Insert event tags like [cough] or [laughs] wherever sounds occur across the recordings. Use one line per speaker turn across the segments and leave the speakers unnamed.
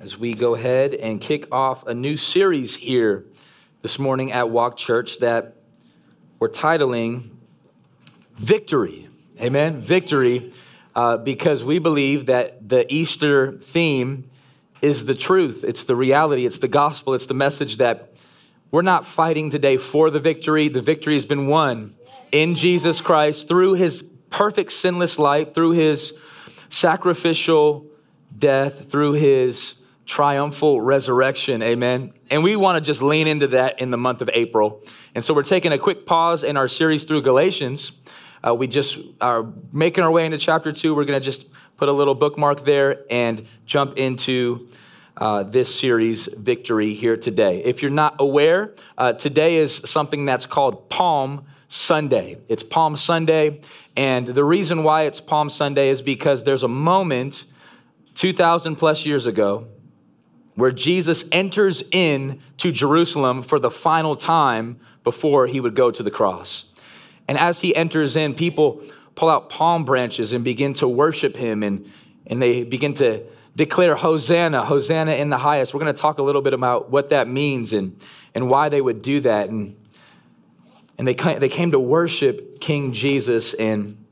as we go ahead and kick off a new series here this morning at Walk Church that we're titling Victory. Amen. Victory, uh, because we believe that the Easter theme is the truth, it's the reality, it's the gospel, it's the message that we're not fighting today for the victory. The victory has been won in Jesus Christ through his perfect sinless life, through his sacrificial death, through his triumphal resurrection. Amen. And we want to just lean into that in the month of April. And so we're taking a quick pause in our series through Galatians. Uh, we just are making our way into chapter two. We're going to just put a little bookmark there and jump into uh, this series, Victory, here today. If you're not aware, uh, today is something that's called Palm Sunday. It's Palm Sunday. And the reason why it's Palm Sunday is because there's a moment 2,000 plus years ago where Jesus enters in to Jerusalem for the final time before he would go to the cross. And as he enters in, people pull out palm branches and begin to worship him and, and they begin to declare Hosanna, Hosanna in the highest. We're going to talk a little bit about what that means and, and why they would do that. And, and they, they came to worship King Jesus and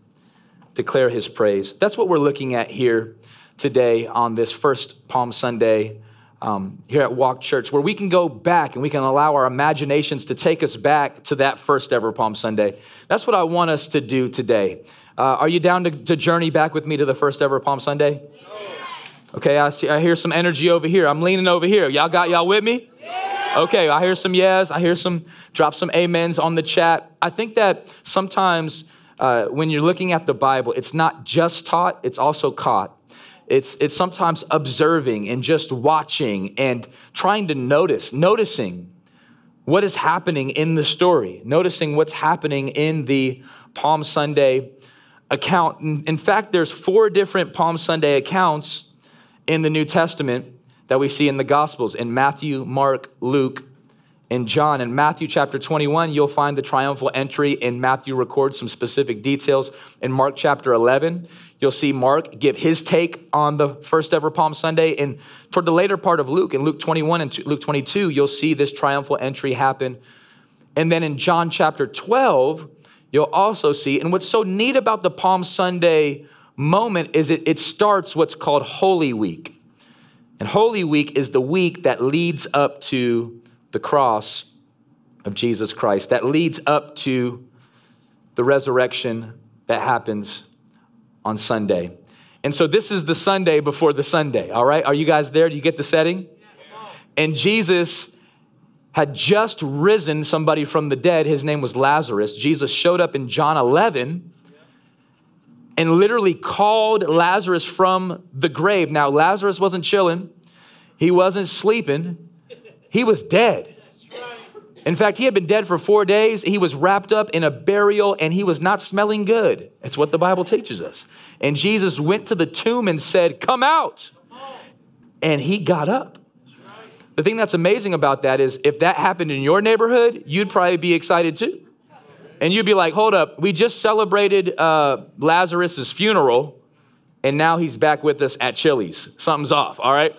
declare his praise. That's what we're looking at here today on this first Palm Sunday um, here at Walk Church, where we can go back and we can allow our imaginations to take us back to that first ever Palm Sunday. That's what I want us to do today. Uh, are you down to, to, journey back with me to the first ever Palm Sunday? Okay, I, see, I hear some energy over here. I'm leaning over here. Y'all got y'all with me? Okay, I hear some yes. I hear some drop some amens on the chat. I think that sometimes uh, when you're looking at the Bible, it's not just taught, it's also caught. It's, it's sometimes observing and just watching and trying to notice, noticing what is happening in the story, noticing what's happening in the Palm Sunday account. In fact, there's four different Palm Sunday accounts in the New Testament that we see in the Gospels in Matthew, Mark, Luke, in John. In Matthew chapter 21, you'll find the triumphal entry, and Matthew records some specific details. In Mark chapter 11, you'll see Mark give his take on the first ever Palm Sunday. And toward the later part of Luke, in Luke 21 and Luke 22, you'll see this triumphal entry happen. And then in John chapter 12, you'll also see, and what's so neat about the Palm Sunday moment is it, it starts what's called Holy Week. And Holy Week is the week that leads up to the cross of Jesus Christ that leads up to the resurrection that happens on Sunday. And so this is the Sunday before the Sunday, all right? Are you guys there? Do you get the setting? And Jesus had just risen somebody from the dead. His name was Lazarus. Jesus showed up in John 11 and literally called Lazarus from the grave. Now, Lazarus wasn't chilling, he wasn't sleeping, he was dead. In fact, he had been dead for four days. He was wrapped up in a burial and he was not smelling good. It's what the Bible teaches us. And Jesus went to the tomb and said, Come out. And he got up. The thing that's amazing about that is if that happened in your neighborhood, you'd probably be excited too. And you'd be like, Hold up, we just celebrated uh, Lazarus' funeral and now he's back with us at Chili's. Something's off, all right?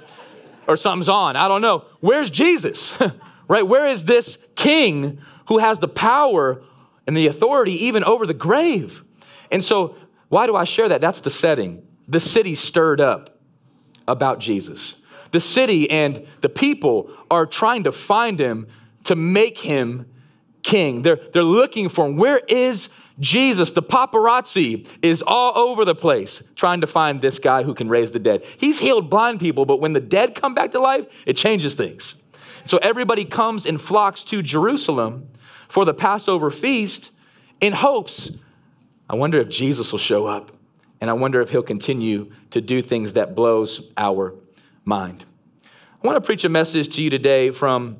Or something's on. I don't know. Where's Jesus? [laughs] right? Where is this king who has the power and the authority even over the grave? And so, why do I share that? That's the setting. The city stirred up about Jesus. The city and the people are trying to find him to make him king. They're, they're looking for him. Where is Jesus, the paparazzi, is all over the place trying to find this guy who can raise the dead. He's healed blind people, but when the dead come back to life, it changes things. So everybody comes and flocks to Jerusalem for the Passover feast in hopes. I wonder if Jesus will show up, and I wonder if he'll continue to do things that blows our mind. I want to preach a message to you today from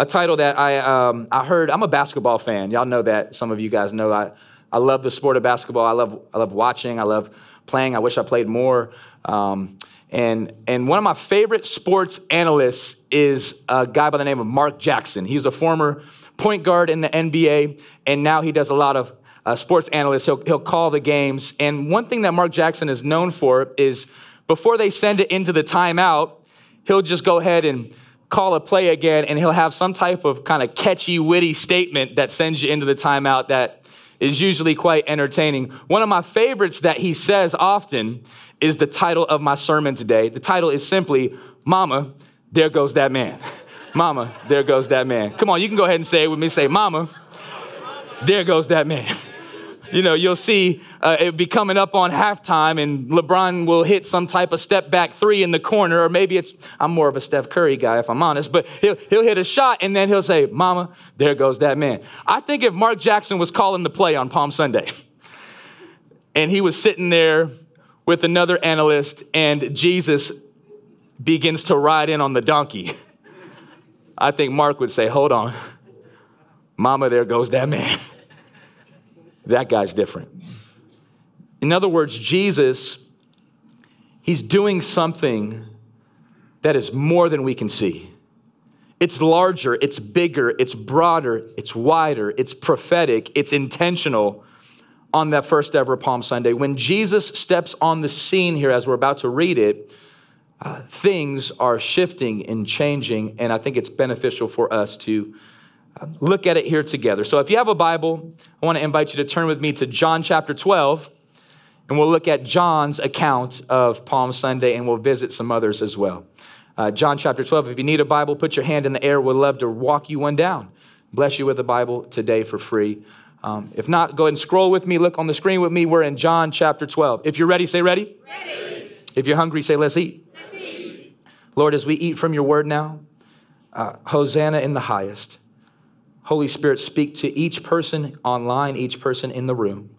a title that I, um, I heard. I'm a basketball fan. Y'all know that. Some of you guys know I, I love the sport of basketball. I love, I love watching. I love playing. I wish I played more. Um, and, and one of my favorite sports analysts is a guy by the name of Mark Jackson. He's a former point guard in the NBA, and now he does a lot of uh, sports analysts. He'll, he'll call the games. And one thing that Mark Jackson is known for is before they send it into the timeout, he'll just go ahead and call a play again and he'll have some type of kind of catchy, witty statement that sends you into the timeout that is usually quite entertaining. One of my favorites that he says often is the title of my sermon today. The title is simply, Mama, there goes that man. [laughs] Mama, there goes that man. Come on, you can go ahead and say it with me. Say, Mama, there goes that man. [laughs] You know, you'll see uh, it be coming up on halftime, and LeBron will hit some type of step back three in the corner, or maybe it's, I'm more of a Steph Curry guy, if I'm honest, but he'll, he'll hit a shot, and then he'll say, Mama, there goes that man. I think if Mark Jackson was calling the play on Palm Sunday, and he was sitting there with another analyst, and Jesus begins to ride in on the donkey, I think Mark would say, Hold on. Mama, there goes that man. [laughs] that guy's different. In other words, Jesus, he's doing something that is more than we can see. It's larger, it's bigger, it's broader, it's wider, it's prophetic, it's intentional on that first ever Palm Sunday. When Jesus steps on the scene here, as we're about to read it, uh, things are shifting and changing, and I think it's beneficial for us to look at it here together. So, if you have a Bible, I want to invite you to turn with me to John chapter 12, and we'll look at John's account of Palm Sunday, and we'll visit some others as well. Uh, John chapter 12, if you need a Bible, put your hand in the air. We'd love to walk you one down. Bless you with a Bible today for free. Um, if not, go ahead and scroll with me. Look on the screen with me. We're in John chapter 12. If you're ready, say ready. Ready. If you're hungry, say let's eat. Lord, as we eat from your word now, uh, Hosanna in the highest. Holy Spirit, speak to each person online, each person in the room.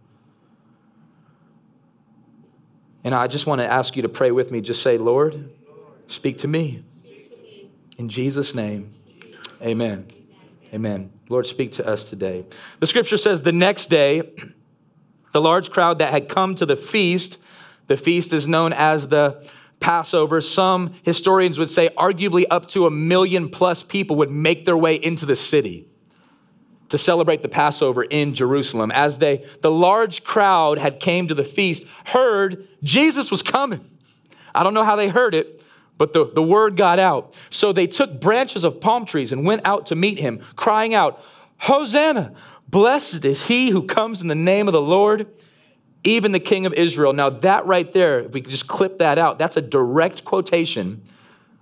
And I just want to ask you to pray with me. Just say, Lord, speak to me. In Jesus' name, amen. Amen. Lord, speak to us today. The scripture says the next day, the large crowd that had come to the feast, the feast is known as the Passover, some historians would say arguably up to a million plus people would make their way into the city to celebrate the Passover in Jerusalem. As they, the large crowd had came to the feast, heard Jesus was coming. I don't know how they heard it, but the, the word got out. So they took branches of palm trees and went out to meet him, crying out, Hosanna! Blessed is he who comes in the name of the Lord even the king of Israel. Now, that right there, if we could just clip that out, that's a direct quotation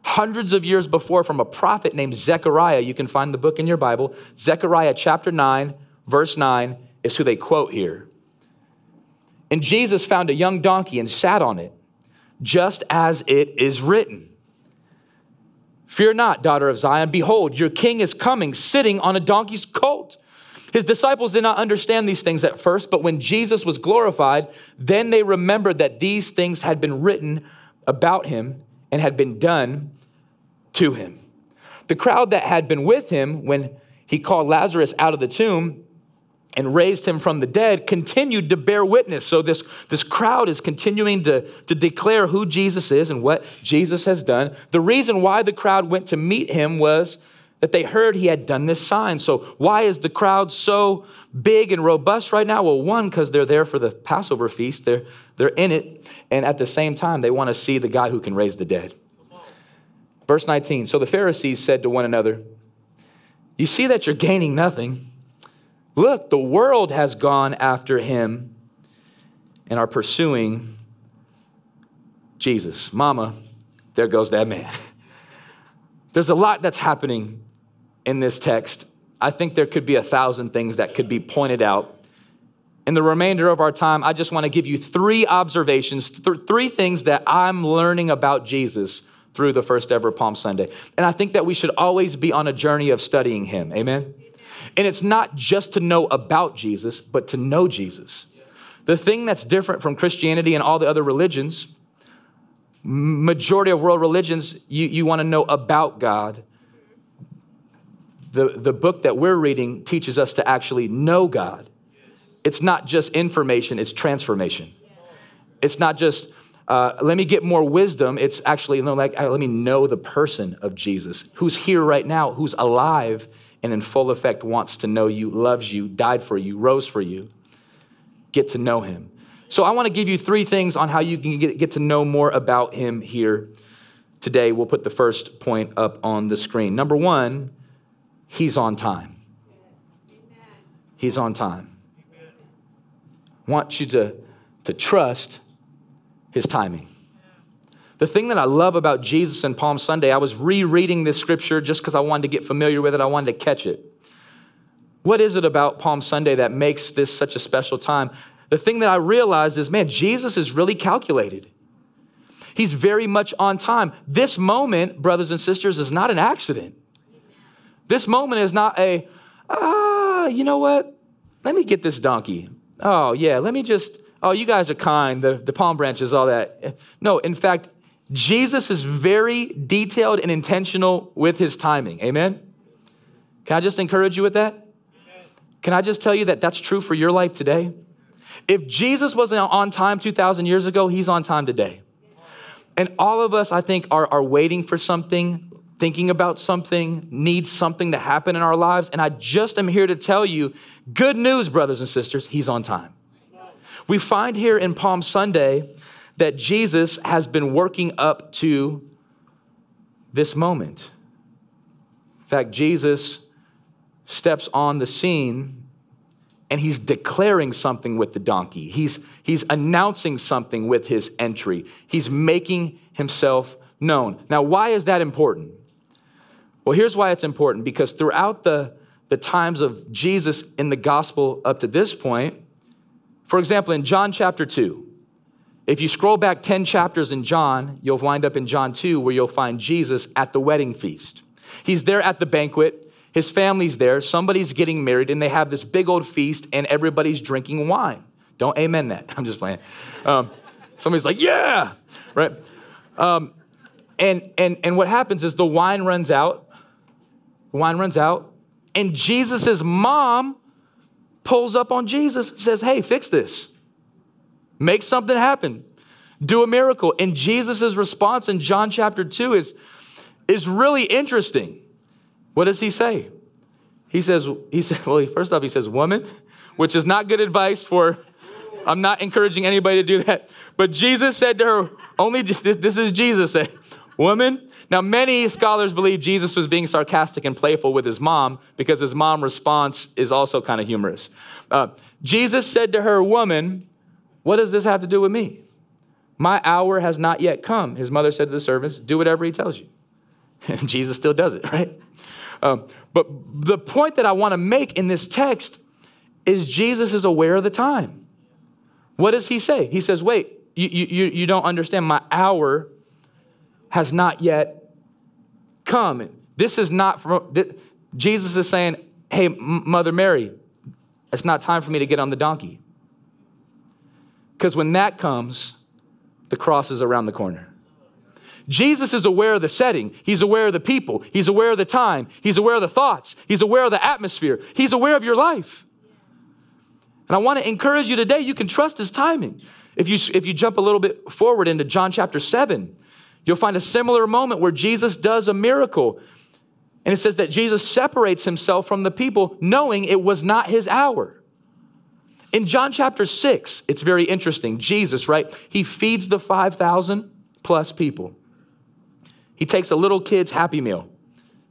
hundreds of years before from a prophet named Zechariah. You can find the book in your Bible. Zechariah chapter 9, verse 9 is who they quote here. And Jesus found a young donkey and sat on it, just as it is written. Fear not, daughter of Zion. Behold, your king is coming, sitting on a donkey's colt. His disciples did not understand these things at first, but when Jesus was glorified, then they remembered that these things had been written about him and had been done to him. The crowd that had been with him when he called Lazarus out of the tomb and raised him from the dead continued to bear witness. So this, this crowd is continuing to, to declare who Jesus is and what Jesus has done. The reason why the crowd went to meet him was that they heard he had done this sign. So, why is the crowd so big and robust right now? Well, one, because they're there for the Passover feast, they're, they're in it, and at the same time, they want to see the guy who can raise the dead. Verse 19 So the Pharisees said to one another, You see that you're gaining nothing. Look, the world has gone after him and are pursuing Jesus. Mama, there goes that man. [laughs] There's a lot that's happening in this text, I think there could be a thousand things that could be pointed out. In the remainder of our time, I just want to give you three observations, th- three things that I'm learning about Jesus through the first ever Palm Sunday. And I think that we should always be on a journey of studying Him. Amen? And it's not just to know about Jesus, but to know Jesus. The thing that's different from Christianity and all the other religions, majority of world religions, you, you want to know about God the, the book that we're reading teaches us to actually know God. It's not just information, it's transformation. It's not just, uh, let me get more wisdom. It's actually, you know, like, uh, let me know the person of Jesus who's here right now, who's alive and in full effect wants to know you, loves you, died for you, rose for you. Get to know him. So I want to give you three things on how you can get, get to know more about him here today. We'll put the first point up on the screen. Number one, he's on time. He's on time. I want you to, to trust his timing. The thing that I love about Jesus and Palm Sunday, I was rereading this scripture just because I wanted to get familiar with it, I wanted to catch it. What is it about Palm Sunday that makes this such a special time? The thing that I realized is, man, Jesus is really calculated. He's very much on time. This moment, brothers and sisters, is not an accident. This moment is not a, ah, you know what? Let me get this donkey. Oh, yeah, let me just, oh, you guys are kind, the, the palm branches, all that. No, in fact, Jesus is very detailed and intentional with his timing. Amen? Can I just encourage you with that? Can I just tell you that that's true for your life today? If Jesus wasn't on time 2,000 years ago, he's on time today. And all of us, I think, are, are waiting for something, thinking about something, need something to happen in our lives. And I just am here to tell you good news, brothers and sisters, he's on time. We find here in Palm Sunday that Jesus has been working up to this moment. In fact, Jesus steps on the scene and he's declaring something with the donkey. He's, he's announcing something with his entry. He's making himself known. Now, why is that important? Well, here's why it's important because throughout the, the times of Jesus in the gospel up to this point, for example, in John chapter 2, if you scroll back 10 chapters in John, you'll wind up in John 2 where you'll find Jesus at the wedding feast. He's there at the banquet. His family's there. Somebody's getting married, and they have this big old feast, and everybody's drinking wine. Don't amen that. [laughs] I'm just playing. Um, somebody's like, yeah, right? Um, and, and, and what happens is the wine runs out. Wine runs out, and Jesus' mom pulls up on Jesus and says, hey, fix this. Make something happen. Do a miracle. And Jesus' response in John chapter 2 is, is really interesting. What does he say? He says, he said, [laughs] well, first off, he says, woman, which is not good advice for, I'm not encouraging anybody to do that. But Jesus said to her, only [laughs] this, this is Jesus said, woman. Now, many scholars believe Jesus was being sarcastic and playful with his mom because his mom response is also kind of humorous. Uh, Jesus said to her, woman, what does this have to do with me? My hour has not yet come. His mother said to the servants, Do whatever he tells you. And [laughs] Jesus still does it, right? Um, but the point that I want to make in this text is Jesus is aware of the time. What does he say? He says, Wait, you, you, you don't understand. My hour has not yet come. This is not from, this, Jesus is saying, Hey, Mother Mary, it's not time for me to get on the donkey. Because when that comes, the cross is around the corner. Jesus is aware of the setting. He's aware of the people. He's aware of the time. He's aware of the thoughts. He's aware of the atmosphere. He's aware of your life. And I want to encourage you today, you can trust his timing. If you, if you jump a little bit forward into John chapter 7, you'll find a similar moment where Jesus does a miracle. And it says that Jesus separates himself from the people, knowing it was not his hour. In John chapter 6, it's very interesting. Jesus, right? He feeds the 5,000 plus people. He takes a little kid's happy meal,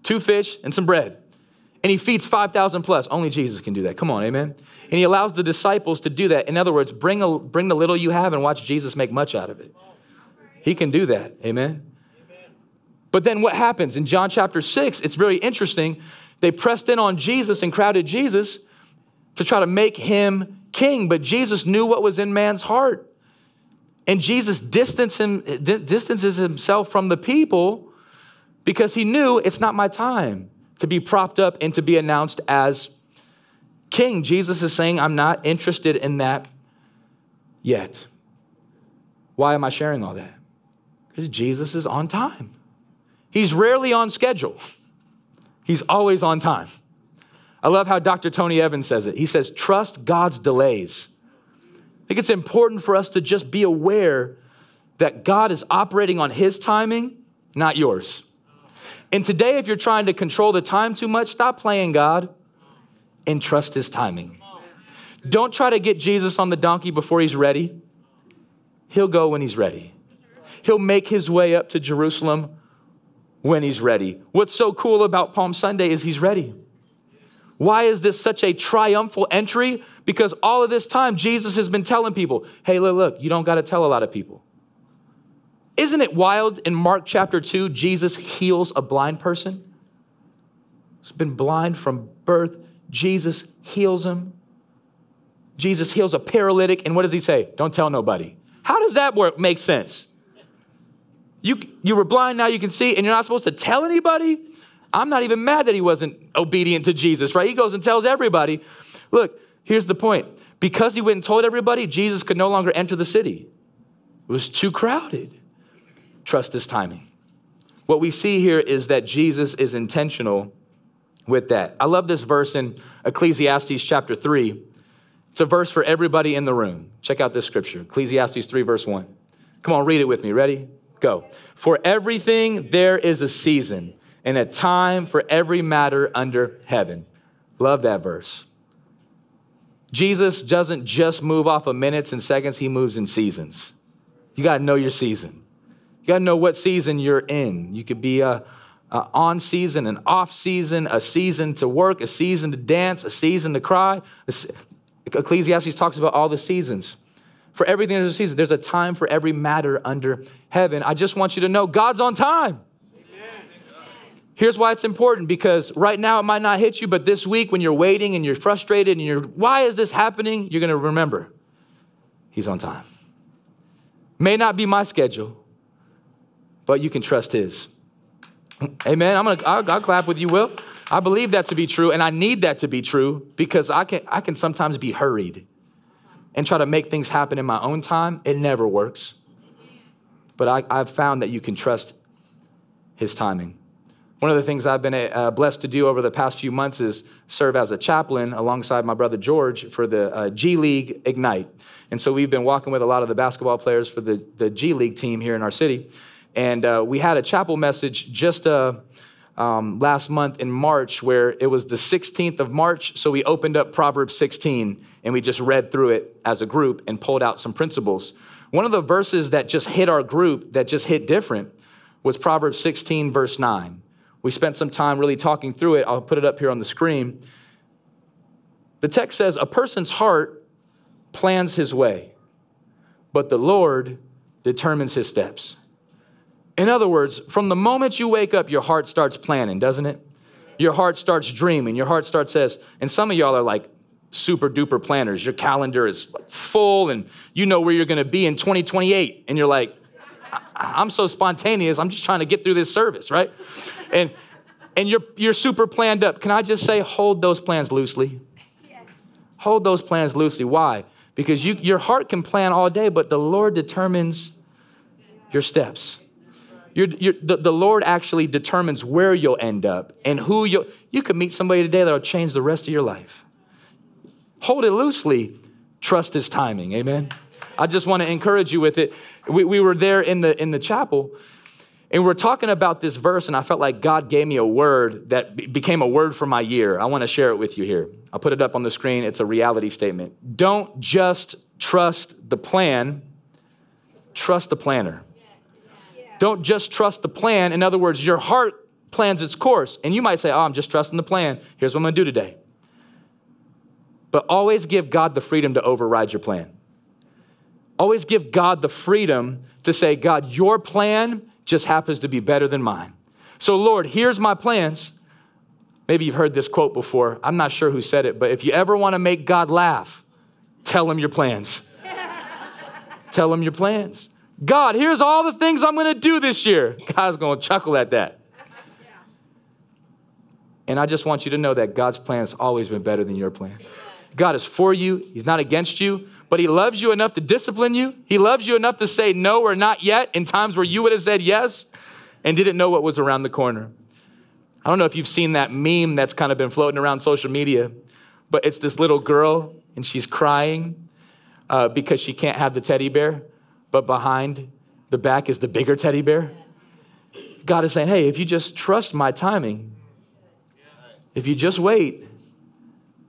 two fish and some bread, and he feeds 5,000 plus. Only Jesus can do that. Come on, amen? And he allows the disciples to do that. In other words, bring, a, bring the little you have and watch Jesus make much out of it. He can do that, amen? But then what happens? In John chapter 6, it's very interesting. They pressed in on Jesus and crowded Jesus to try to make him king, but Jesus knew what was in man's heart. And Jesus him, distances himself from the people because he knew it's not my time to be propped up and to be announced as king. Jesus is saying, I'm not interested in that yet. Why am I sharing all that? Jesus is on time. He's rarely on schedule, he's always on time. I love how Dr. Tony Evans says it. He says, trust God's delays. I think it's important for us to just be aware that God is operating on his timing, not yours. And today, if you're trying to control the time too much, stop playing God and trust his timing. Don't try to get Jesus on the donkey before he's ready. He'll go when he's ready. He'll make his way up to Jerusalem when he's ready. What's so cool about Palm Sunday is he's ready. Why is this such a triumphal entry? Because all of this time, Jesus has been telling people, hey, look, look, you don't got to tell a lot of people. Isn't it wild in Mark chapter 2, Jesus heals a blind person? He's been blind from birth. Jesus heals him. Jesus heals a paralytic, and what does he say? Don't tell nobody. How does that work make sense? You, you were blind, now you can see, and you're not supposed to tell anybody? I'm not even mad that he wasn't obedient to Jesus, right? He goes and tells everybody. Look, here's the point. Because he went and told everybody, Jesus could no longer enter the city. It was too crowded. Trust his timing. What we see here is that Jesus is intentional with that. I love this verse in Ecclesiastes chapter 3. It's a verse for everybody in the room. Check out this scripture Ecclesiastes 3, verse 1. Come on, read it with me. Ready? Go. For everything there is a season and a time for every matter under heaven. Love that verse. Jesus doesn't just move off of minutes and seconds, he moves in seasons. You got to know your season. You got to know what season you're in. You could be a, a, on season, an off season, a season to work, a season to dance, a season to cry. Ecclesiastes talks about all the seasons. For everything there's a season. There's a time for every matter under heaven. I just want you to know God's on time. Here's why it's important because right now it might not hit you, but this week when you're waiting and you're frustrated and you're, why is this happening? You're going to remember He's on time. May not be my schedule, but you can trust His. Amen. I'm gonna, I'll, I'll clap with you, Will. I believe that to be true, and I need that to be true because I can, I can sometimes be hurried and try to make things happen in my own time. It never works. But I, I've found that you can trust His timing. One of the things I've been uh, blessed to do over the past few months is serve as a chaplain alongside my brother George for the uh, G League Ignite. And so we've been walking with a lot of the basketball players for the, the G League team here in our city. And uh, we had a chapel message just uh, um, last month in March where it was the 16th of March. So we opened up Proverbs 16 and we just read through it as a group and pulled out some principles. One of the verses that just hit our group, that just hit different, was Proverbs 16, verse 9. We spent some time really talking through it. I'll put it up here on the screen. The text says, A person's heart plans his way, but the Lord determines his steps. In other words, from the moment you wake up, your heart starts planning, doesn't it? Your heart starts dreaming. Your heart starts says, and some of y'all are like super duper planners. Your calendar is full and you know where you're going to be in 2028. And you're like, I'm so spontaneous. I'm just trying to get through this service, right? And and you're you're super planned up. Can I just say hold those plans loosely? Hold those plans loosely. Why? Because you, your heart can plan all day, but the Lord determines your steps. You're, you're, the, the Lord actually determines where you'll end up and who you'll. You could meet somebody today that'll change the rest of your life. Hold it loosely. Trust His timing. Amen. I just want to encourage you with it. We, we were there in the, in the chapel, and we are talking about this verse, and I felt like God gave me a word that be- became a word for my year. I want to share it with you here. I'll put it up on the screen. It's a reality statement. Don't just trust the plan, trust the planner. Don't just trust the plan. In other words, your heart plans its course. And you might say, Oh, I'm just trusting the plan. Here's what I'm going to do today. But always give God the freedom to override your plan. Always give God the freedom to say, God, your plan just happens to be better than mine. So, Lord, here's my plans. Maybe you've heard this quote before. I'm not sure who said it, but if you ever want to make God laugh, tell him your plans. [laughs] tell him your plans. God, here's all the things I'm going to do this year. [laughs] God's going to chuckle at that. And I just want you to know that God's plan has always been better than your plan. God is for you, He's not against you but he loves you enough to discipline you. He loves you enough to say no or not yet in times where you would have said yes and didn't know what was around the corner. I don't know if you've seen that meme that's kind of been floating around social media, but it's this little girl and she's crying uh, because she can't have the teddy bear, but behind the back is the bigger teddy bear. God is saying, hey, if you just trust my timing, if you just wait,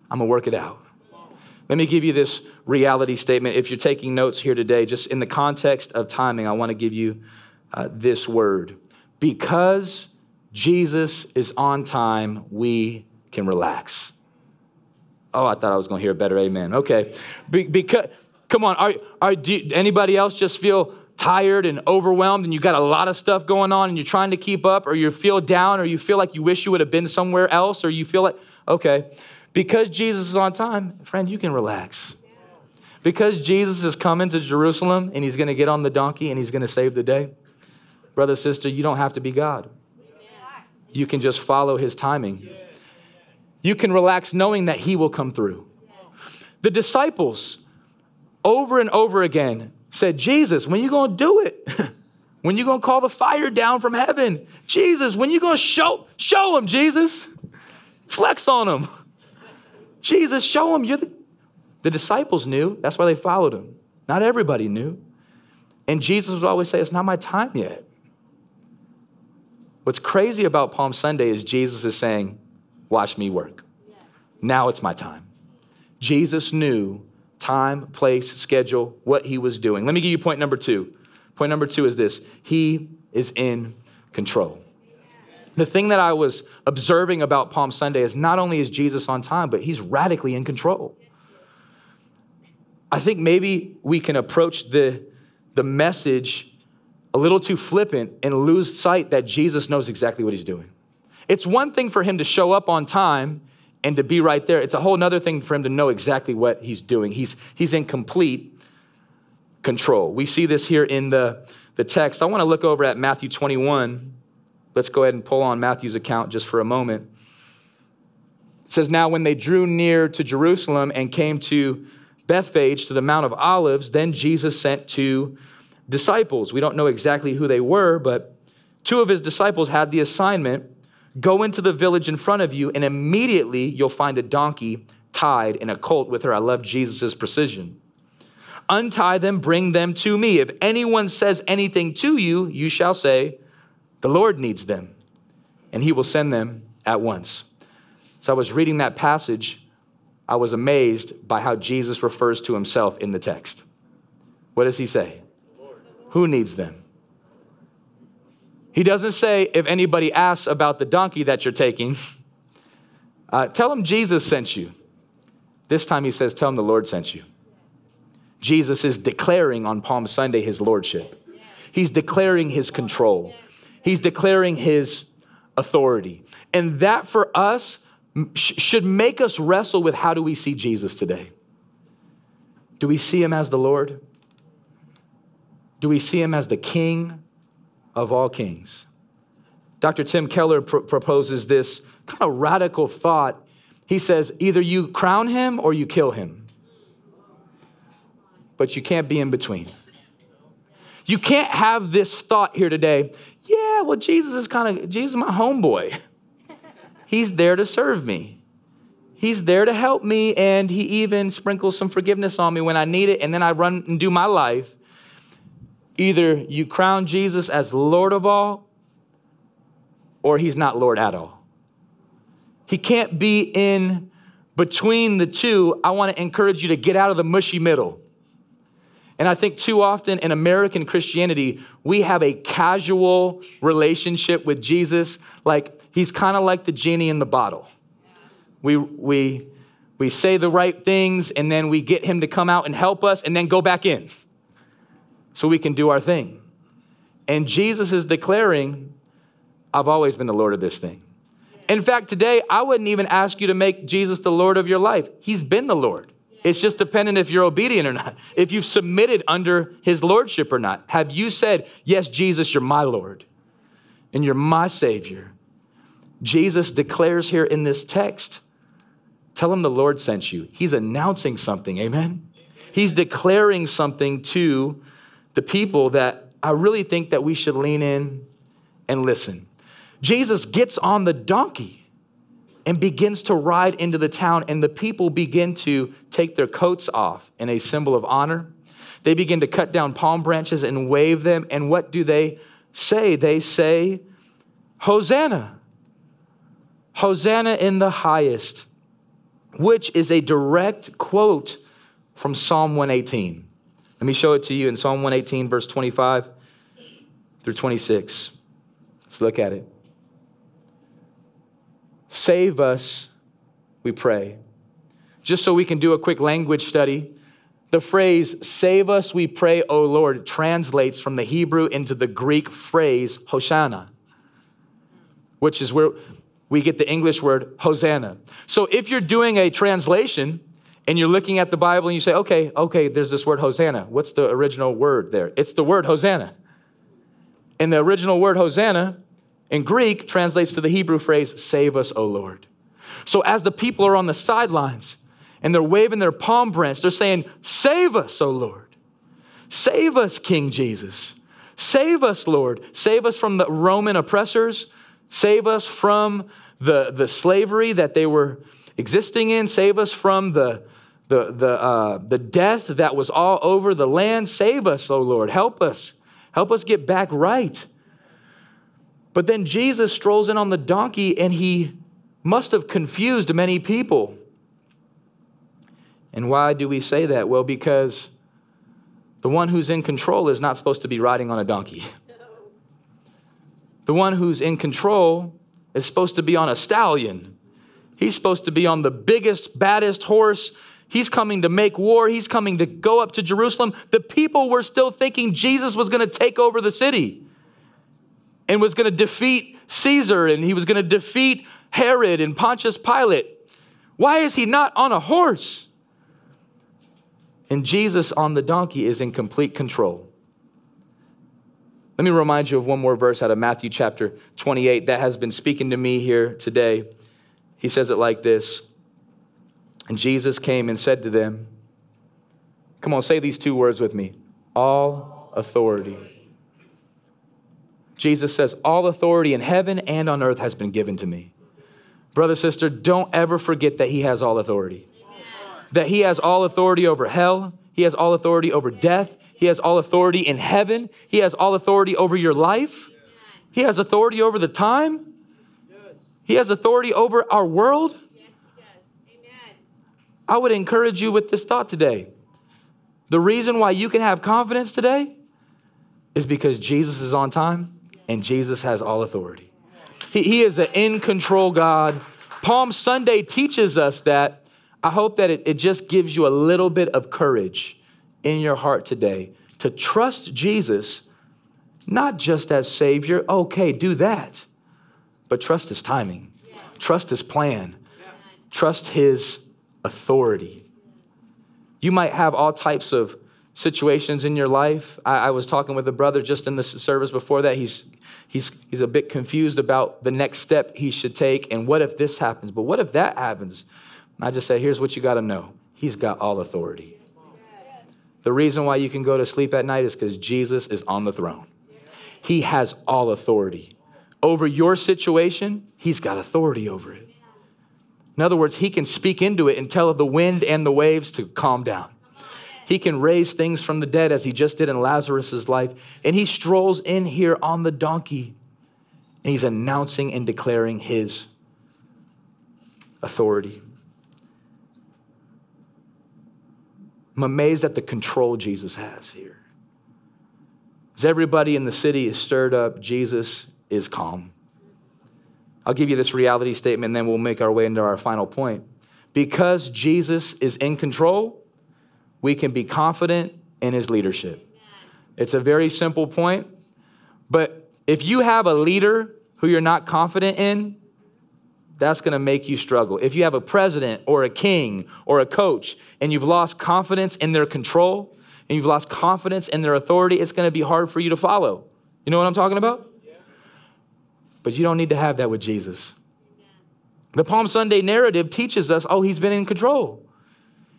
I'm gonna work it out. Let me give you this reality statement. If you're taking notes here today, just in the context of timing, I want to give you uh, this word. Because Jesus is on time, we can relax. Oh, I thought I was going to hear a better amen. Okay. Be- because, come on, are, are, do anybody else just feel tired and overwhelmed and you got a lot of stuff going on and you're trying to keep up or you feel down or you feel like you wish you would have been somewhere else or you feel like, okay, because Jesus is on time, friend, you can relax. Because Jesus is coming to Jerusalem and he's going to get on the donkey and he's going to save the day, brother, sister, you don't have to be God. You can just follow his timing. You can relax knowing that he will come through. The disciples, over and over again, said, Jesus, when you going to do it? [laughs] when you going to call the fire down from heaven? Jesus, when you going to show, show him, Jesus? Flex on him. Jesus, show him. You're the, the disciples knew. That's why they followed him. Not everybody knew. And Jesus would always say, It's not my time yet. What's crazy about Palm Sunday is Jesus is saying, Watch me work. Now it's my time. Jesus knew time, place, schedule, what he was doing. Let me give you point number two. Point number two is this He is in control. The thing that I was observing about Palm Sunday is not only is Jesus on time, but he's radically in control. I think maybe we can approach the, the message a little too flippant and lose sight that Jesus knows exactly what he's doing. It's one thing for him to show up on time and to be right there. It's a whole other thing for him to know exactly what he's doing. He's, he's in complete control. We see this here in the, the text. I want to look over at Matthew 21. Let's go ahead and pull on Matthew's account just for a moment. It says, Now when they drew near to Jerusalem and came to Bethphage, to the Mount of Olives, then Jesus sent two disciples. We don't know exactly who they were, but two of his disciples had the assignment Go into the village in front of you, and immediately you'll find a donkey tied and a colt with her. I love Jesus' precision. Untie them, bring them to me. If anyone says anything to you, you shall say, The Lord needs them, and he will send them at once. So I was reading that passage. I was amazed by how Jesus refers to himself in the text. What does he say? Who needs them? He doesn't say, if anybody asks about the donkey that you're taking, [laughs] uh, tell them Jesus sent you. This time he says, tell them the Lord sent you. Jesus is declaring on Palm Sunday his lordship. He's declaring his control. He's declaring his authority. And that for us should make us wrestle with how do we see Jesus today? Do we see him as the Lord? Do we see him as the King of all kings. Dr. Tim Keller pr- proposes this kind of radical thought. He says, either you crown him or you kill him, but you can't be in between. You can't have this thought here today. Yeah, well, Jesus is kind of, Jesus is my homeboy. [laughs] He's there to serve me. He's there to help me, and he even sprinkles some forgiveness on me when I need it, and then I run and do my life. Either you crown Jesus as Lord of all, or he's not Lord at all. He can't be in between the two. I want to encourage you to get out of the mushy middle. And I think too often in American Christianity, we have a casual relationship with Jesus, like he's kind of like the genie in the bottle. We, we, we say the right things, and then we get him to come out and help us, and then go back in so we can do our thing. And Jesus is declaring, I've always been the Lord of this thing. In fact, today, I wouldn't even ask you to make Jesus the Lord of your life. He's been the Lord. It's just dependent if you're obedient or not, [laughs] if you've submitted under his lordship or not. Have you said, Yes, Jesus, you're my Lord and you're my Savior? Jesus declares here in this text, tell him the Lord sent you. He's announcing something, amen? He's declaring something to the people that I really think that we should lean in and listen. Jesus gets on the donkey and begins to ride into the town, and the people begin to take their coats off in a symbol of honor. They begin to cut down palm branches and wave them. And what do they say? They say, Hosanna! Hosanna in the highest. which is a direct quote from Psalm 118. Let me show it to you in Psalm 118, verse 25 through 26. Let's look at it. Save us, we pray. Just so we can do a quick language study, the phrase, save us, we pray, O Lord, translates from the Hebrew into the Greek phrase, Hosanna, which is where we get the English word Hosanna. So if you're doing a translation and you're looking at the Bible and you say, okay, okay, there's this word Hosanna. What's the original word there? It's the word Hosanna. And the original word Hosanna in Greek translates to the Hebrew phrase, save us, O Lord. So as the people are on the sidelines, and they're waving their palm branch. They're saying, Save us, O Lord. Save us, King Jesus. Save us, Lord. Save us from the Roman oppressors. Save us from the, the slavery that they were existing in. Save us from the, the, the, uh, the death that was all over the land. Save us, O Lord. Help us. Help us get back right. But then Jesus strolls in on the donkey and he must have confused many people. And why do we say that? Well, because the one who's in control is not supposed to be riding on a donkey. [laughs] The one who's in control is supposed to be on a stallion. He's supposed to be on the biggest, baddest horse. He's coming to make war. He's coming to go up to Jerusalem. The people were still thinking Jesus was going to take over the city and was going to defeat Caesar and he was going to defeat Herod and Pontius Pilate. Why is he not on a horse? And Jesus on the donkey is in complete control. Let me remind you of one more verse out of Matthew chapter 28 that has been speaking to me here today. He says it like this. And Jesus came and said to them, Come on, say these two words with me. All authority. Jesus says, All authority in heaven and on earth has been given to me. Brother, sister, don't ever forget that He has all authority. That he has all authority over hell, he has all authority over death, he has all authority in heaven, he has all authority over your life, he has authority over the time, he has authority over our world. Yes, he does. Amen. I would encourage you with this thought today. The reason why you can have confidence today is because Jesus is on time and Jesus has all authority. He, he is an in control God. Palm Sunday teaches us that I hope that it, it just gives you a little bit of courage in your heart today to trust Jesus, not just as Savior. Okay, do that. But trust His timing, trust His plan, trust His authority. You might have all types of situations in your life. I, I, was talking with a brother just in the service before that. He's, he's, he's a bit confused about the next step he should take and what if this happens, but what if that happens? I just say, here's what you got to know He's got all authority. The reason why you can go to sleep at night is because Jesus is on the throne. He has all authority. Over your situation, He's got authority over it. In other words, He can speak into it and tell the wind and the waves to calm down. He can raise things from the dead as He just did in Lazarus' life. And He strolls in here on the donkey and He's announcing and declaring His authority. I'm amazed at the control Jesus has here. As everybody in the city is stirred up, Jesus is calm. I'll give you this reality statement and then we'll make our way into our final point. Because Jesus is in control, we can be confident in his leadership. It's a very simple point, but if you have a leader who you're not confident in, that's going to make you struggle. If you have a president or a king or a coach and you've lost confidence in their control and you've lost confidence in their authority, it's going to be hard for you to follow. You know what I'm talking about? But you don't need to have that with Jesus. The Palm Sunday narrative teaches us oh, he's been in control.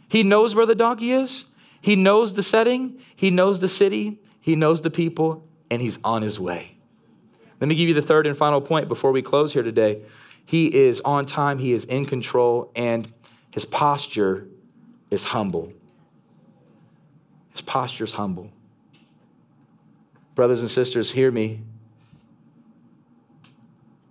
He knows where the donkey is, he knows the setting, he knows the city, he knows the people, and he's on his way. Let me give you the third and final point before we close here today. He is on time, he is in control, and his posture is humble. His posture is humble. Brothers and sisters, hear me.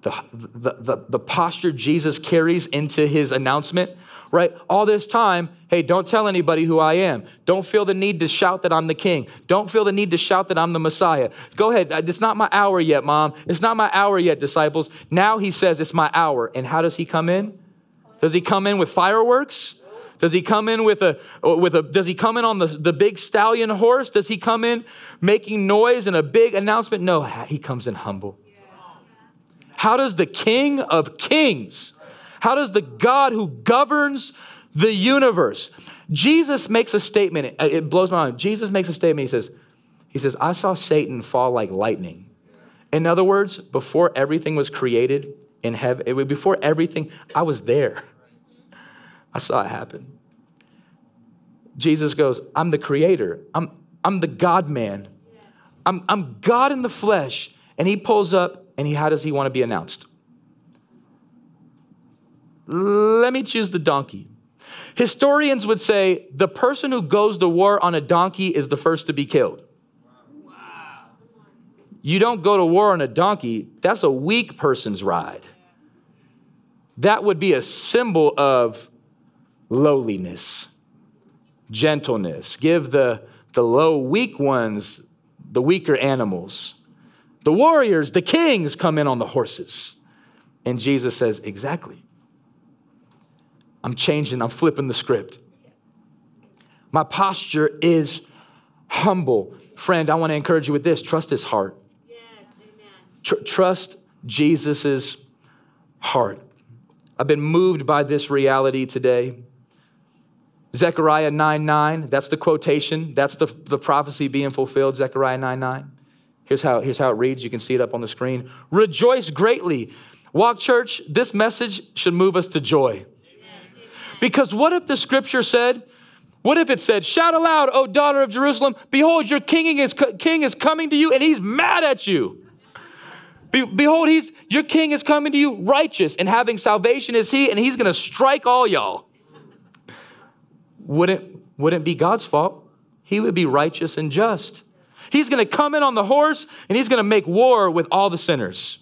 The, the, the, the posture Jesus carries into his announcement, right? All this time, hey, don't tell anybody who I am. Don't feel the need to shout that I'm the king. Don't feel the need to shout that I'm the Messiah. Go ahead. Uh, it's not my hour yet, mom. It's not my hour yet, disciples. Now he says it's my hour. And how does he come in? Does he come in with fireworks? Does he come in with a, with a, does he come in on the, the big stallion horse? Does he come in making noise and a big announcement? No, he comes in humble. How does the King of Kings, how does the God who governs the universe, Jesus makes a statement. It blows my mind. Jesus makes a statement. He says, he says, I saw Satan fall like lightning. In other words, before everything was created in heaven, before everything, I was there. I saw it happen. Jesus goes, I'm the creator. I'm, I'm the God man. I'm, I'm God in the flesh. And he pulls up and he, how does he want to be announced? Let me choose the donkey. Historians would say the person who goes to war on a donkey is the first to be killed. You don't go to war on a donkey, that's a weak person's ride. That would be a symbol of lowliness, gentleness. Give the, the low, weak ones, the weaker animals. The warriors, the kings come in on the horses. And Jesus says, Exactly. I'm changing, I'm flipping the script. My posture is humble. Friend, I want to encourage you with this trust his heart. Yes, amen. Tr- trust Jesus' heart. I've been moved by this reality today. Zechariah 9 9, that's the quotation, that's the, the prophecy being fulfilled, Zechariah 9 9. Here's how, here's how it reads. You can see it up on the screen. Rejoice greatly. Walk Church, this message should move us to joy. Because what if the scripture said, what if it said, Shout aloud, O daughter of Jerusalem, behold, your king is, king is coming to you and he's mad at you. Be, behold, he's, your king is coming to you righteous and having salvation is he, and he's going to strike all y'all. Wouldn't, wouldn't be God's fault. He would be righteous and just. He's going to come in on the horse and he's going to make war with all the sinners.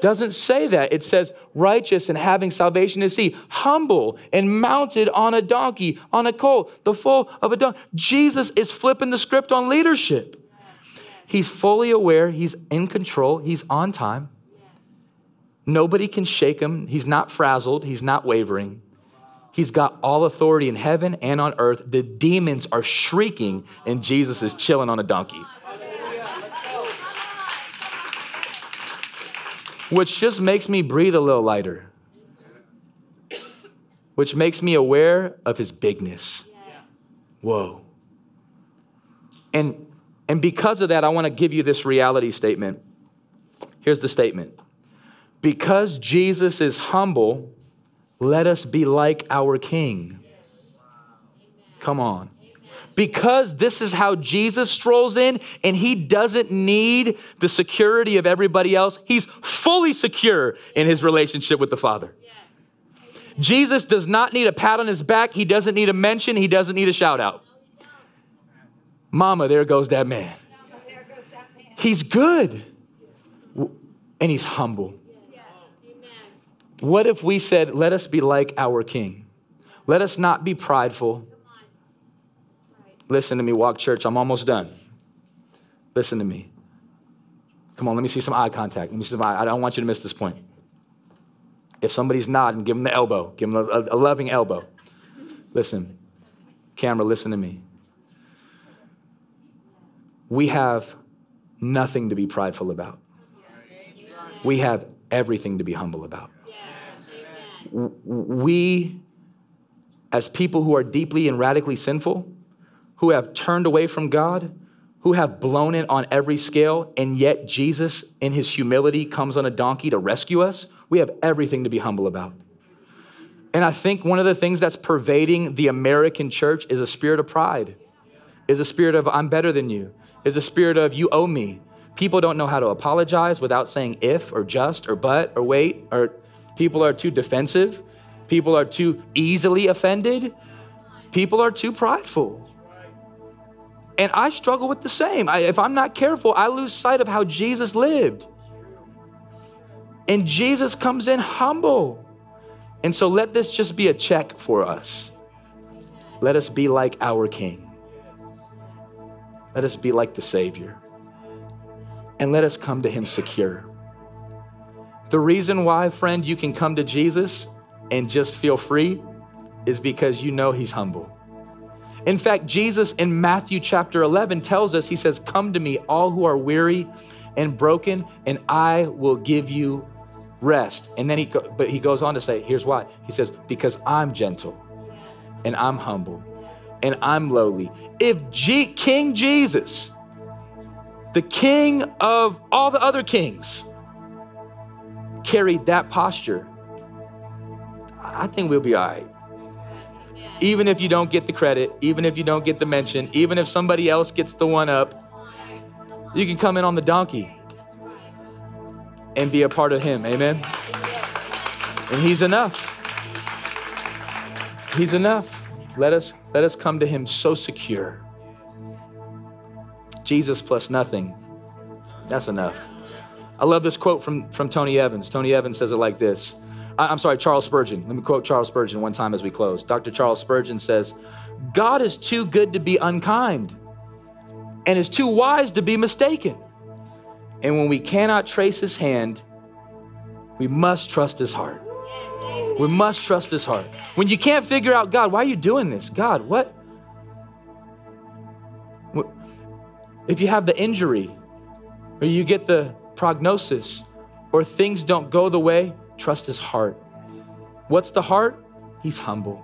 Doesn't say that. It says righteous and having salvation is he, humble and mounted on a donkey, on a colt, the foal of a donkey. Jesus is flipping the script on leadership. He's fully aware, he's in control, he's on time. Nobody can shake him. He's not frazzled, he's not wavering. He's got all authority in heaven and on earth. The demons are shrieking, and Jesus is chilling on a donkey. Which just makes me breathe a little lighter, which makes me aware of his bigness. Whoa. And, and because of that, I want to give you this reality statement. Here's the statement Because Jesus is humble, let us be like our King. Come on. Because this is how Jesus strolls in and he doesn't need the security of everybody else, he's fully secure in his relationship with the Father. Jesus does not need a pat on his back, he doesn't need a mention, he doesn't need a shout out. Mama, there goes that man. He's good and he's humble. What if we said, let us be like our King? Let us not be prideful. Listen to me, Walk Church. I'm almost done. Listen to me. Come on, let me see some eye contact. Let me see some eye. I don't want you to miss this point. If somebody's nodding, give them the elbow. Give them a, a loving elbow. Listen, camera, listen to me. We have nothing to be prideful about. We have everything to be humble about we, as people who are deeply and radically sinful, who have turned away from God, who have blown it on every scale, and yet Jesus, in his humility, comes on a donkey to rescue us, we have everything to be humble about. And I think one of the things that's pervading the American church is a spirit of pride, is a spirit of I'm better than you, is a spirit of you owe me. People don't know how to apologize without saying if or just or but or wait or People are too defensive. People are too easily offended. People are too prideful. And I struggle with the same. I, if I'm not careful, I lose sight of how Jesus lived. And Jesus comes in humble. And so let this just be a check for us. Let us be like our King. Let us be like the Savior. And let us come to Him secure. The reason why, friend, you can come to Jesus and just feel free is because you know He's humble. In fact, Jesus in Matthew chapter 11 tells us, He says, Come to me, all who are weary and broken, and I will give you rest. And then he, but he goes on to say, Here's why. He says, Because I'm gentle and I'm humble and I'm lowly. If G- King Jesus, the king of all the other kings, carried that posture, I think we'll be all right. Even if you don't get the credit, even if you don't get the mention, even if somebody else gets the one up, you can come in on the donkey and be a part of Him. Amen. And He's enough. He's enough. Let us let us come to Him so secure. Jesus plus nothing. That's enough. I love this quote from, from Tony Evans. Tony Evans says it like this. I, am sorry, Charles Spurgeon. Let me quote Charles Spurgeon one time as we close. Dr. Charles Spurgeon says, God is too good to be unkind and is too wise to be mistaken. And when we cannot trace his hand, we must trust his heart. We must trust his heart. When you can't figure out, God, why are you doing this? God, what? If you have the injury, or you get the prognosis, or things don't go the way, trust his heart. What's the heart? He's humble.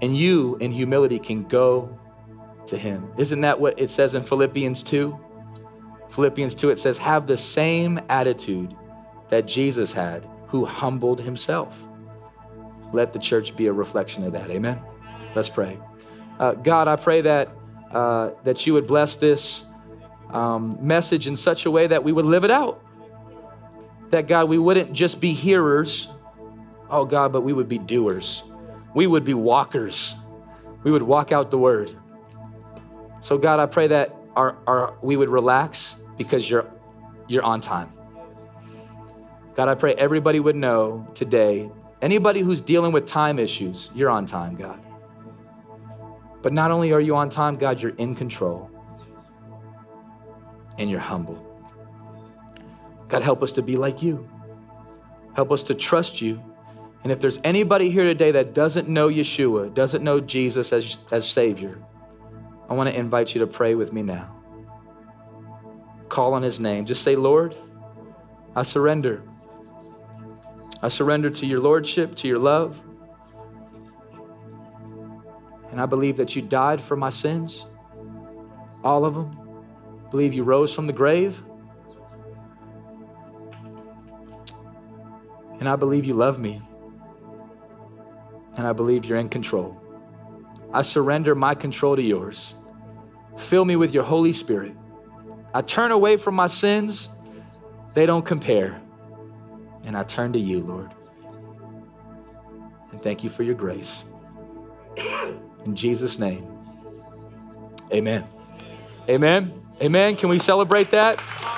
And you, in humility, can go to him. Isn't that what it says in Philippians 2? Philippians 2, it says, Have the same attitude that Jesus had, who humbled himself. Let the church be a reflection of that. Amen. Let's pray. Uh, God, I pray that uh, that you would bless this um, message in such a way that we would live it out. That God, we wouldn't just be hearers, oh God, but we would be doers. We would be walkers. We would walk out the word. So God, I pray that our, our we would relax because you're you're on time. God, I pray everybody would know today, anybody who's dealing with time issues, you're on time, God. But not only are you on time, God, you're in control and you're humble. God, help us to be like you. Help us to trust you. And if there's anybody here today that doesn't know Yeshua, doesn't know Jesus as, as Savior, I want to invite you to pray with me now. Call on His name. Just say, Lord, I surrender. I surrender to your Lordship, to your love. And I believe that you died for my sins, all of them. Believe you rose from the grave. And I believe you love me. And I believe you're in control. I surrender my control to yours. Fill me with your Holy Spirit. I turn away from my sins, they don't compare. And I turn to you, Lord. And thank you for your grace. In Jesus' name, amen. Amen. Amen. Can we celebrate that?